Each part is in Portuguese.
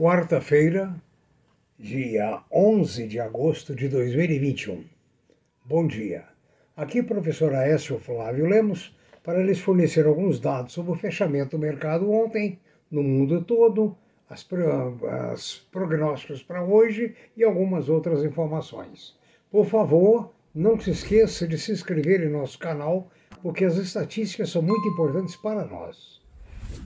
quarta-feira, dia 11 de agosto de 2021. Bom dia. Aqui, professor Aécio Flávio Lemos, para lhes fornecer alguns dados sobre o fechamento do mercado ontem, no mundo todo, as, as prognósticos para hoje e algumas outras informações. Por favor, não se esqueça de se inscrever em nosso canal, porque as estatísticas são muito importantes para nós.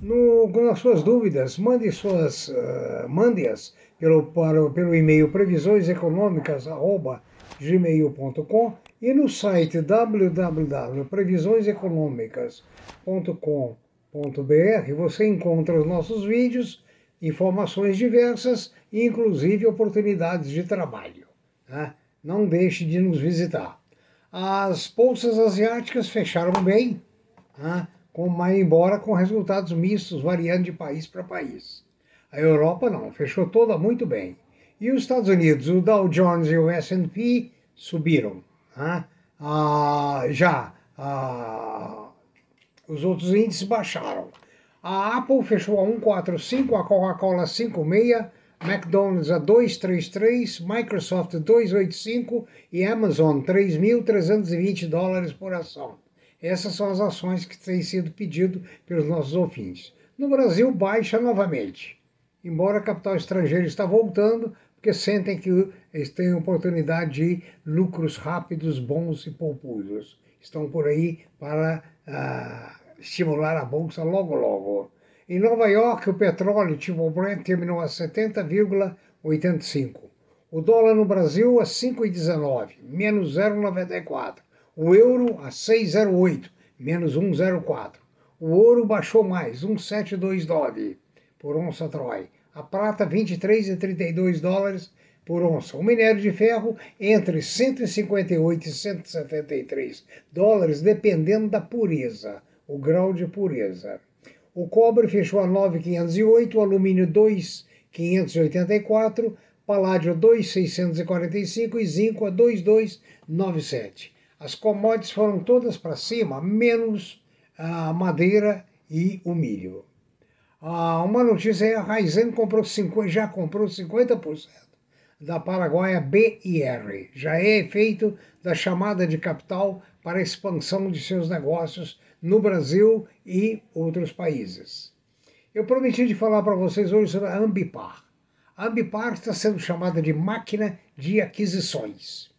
No, nas suas dúvidas, mande suas uh, mande-as pelo, para, pelo e-mail previsioneseconômicas@gmail.com e no site www.previsioneseconômicas.com.br você encontra os nossos vídeos, informações diversas e inclusive oportunidades de trabalho. Né? Não deixe de nos visitar. As bolsas asiáticas fecharam bem. Né? Com, embora com resultados mistos, variando de país para país. A Europa não, fechou toda muito bem. E os Estados Unidos, o Dow Jones e o S&P subiram. Né? Ah, já ah, os outros índices baixaram. A Apple fechou a 145, a Coca-Cola 56, McDonald's a 233, Microsoft 285 e Amazon 3.320 dólares por ação. Essas são as ações que têm sido pedido pelos nossos ouvintes. No Brasil, baixa novamente. Embora capital estrangeiro está voltando, porque sentem que eles têm oportunidade de lucros rápidos, bons e poupudos. Estão por aí para ah, estimular a bolsa logo, logo. Em Nova York, o petróleo tipo Brent terminou a 70,85. O dólar no Brasil a 5,19, menos 0,94 o euro a 6,08, menos 1,04. O ouro baixou mais, 1,729 por onça Troy. A prata, 23,32 dólares por onça. O minério de ferro entre 158 e 173 dólares, dependendo da pureza, o grau de pureza. O cobre fechou a 9,508, o alumínio 2,584, paládio 2,645 e zinco a 2,297. As commodities foram todas para cima, menos a madeira e o milho. Ah, uma notícia é a Raizen comprou 50, já comprou 50% da Paraguaia BIR. Já é efeito da chamada de capital para a expansão de seus negócios no Brasil e outros países. Eu prometi de falar para vocês hoje sobre a Ambipar. A Ambipar está sendo chamada de máquina de aquisições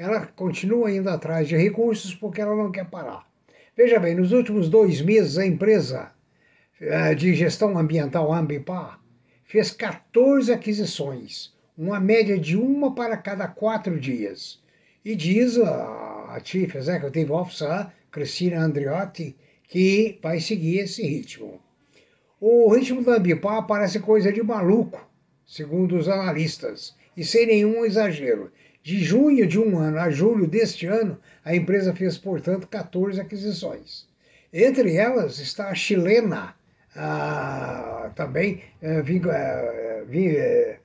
ela continua indo atrás de recursos porque ela não quer parar. Veja bem, nos últimos dois meses, a empresa eh, de gestão ambiental Ambipar fez 14 aquisições, uma média de uma para cada quatro dias. E diz a Chief Executive Officer, Cristina Andriotti, que vai seguir esse ritmo. O ritmo da Ambipar parece coisa de maluco, segundo os analistas, e sem nenhum exagero. De junho de um ano a julho deste ano, a empresa fez, portanto, 14 aquisições. Entre elas está a chilena, ah, também eh, eh, eh,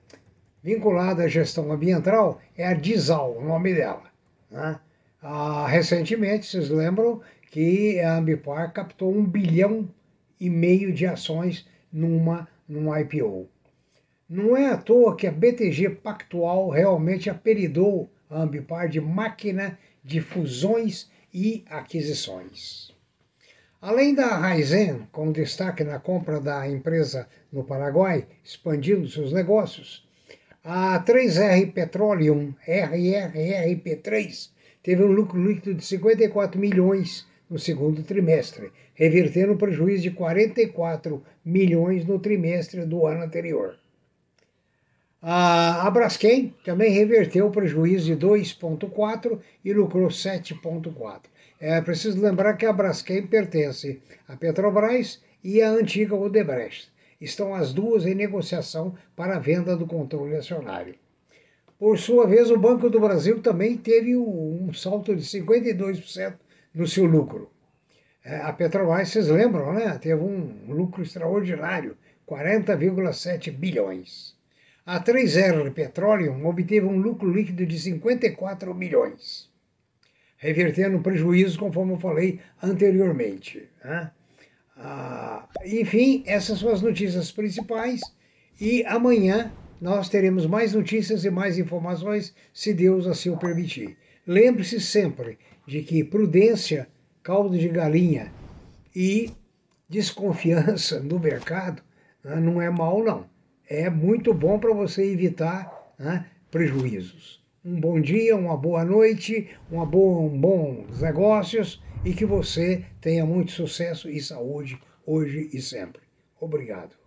vinculada à gestão ambiental, é a Dizal, o nome dela. Né? Ah, recentemente, vocês lembram que a Ambipar captou um bilhão e meio de ações numa, numa IPO. Não é à toa que a BTG Pactual realmente apelidou a Ambipar de máquina de fusões e aquisições. Além da Raizen, com destaque na compra da empresa no Paraguai, expandindo seus negócios, a 3R Petroleum RRRP3 teve um lucro líquido de 54 milhões no segundo trimestre, revertendo um prejuízo de 44 milhões no trimestre do ano anterior. A Braskem também reverteu o prejuízo de 2,4 e lucrou 7,4. É preciso lembrar que a Braskem pertence à Petrobras e à antiga Odebrecht. Estão as duas em negociação para a venda do controle acionário. Por sua vez, o Banco do Brasil também teve um salto de 52% no seu lucro. É, a Petrobras, vocês lembram, né? Teve um lucro extraordinário, 40,7 bilhões. A 3R Petroleum obteve um lucro líquido de 54 milhões, revertendo o prejuízo, conforme eu falei anteriormente. Né? Ah, enfim, essas são as notícias principais. E amanhã nós teremos mais notícias e mais informações, se Deus assim o permitir. Lembre-se sempre de que prudência, caldo de galinha e desconfiança no mercado né, não é mal, não. É muito bom para você evitar né, prejuízos. Um bom dia, uma boa noite, uma boa, um bons negócios e que você tenha muito sucesso e saúde hoje e sempre. Obrigado.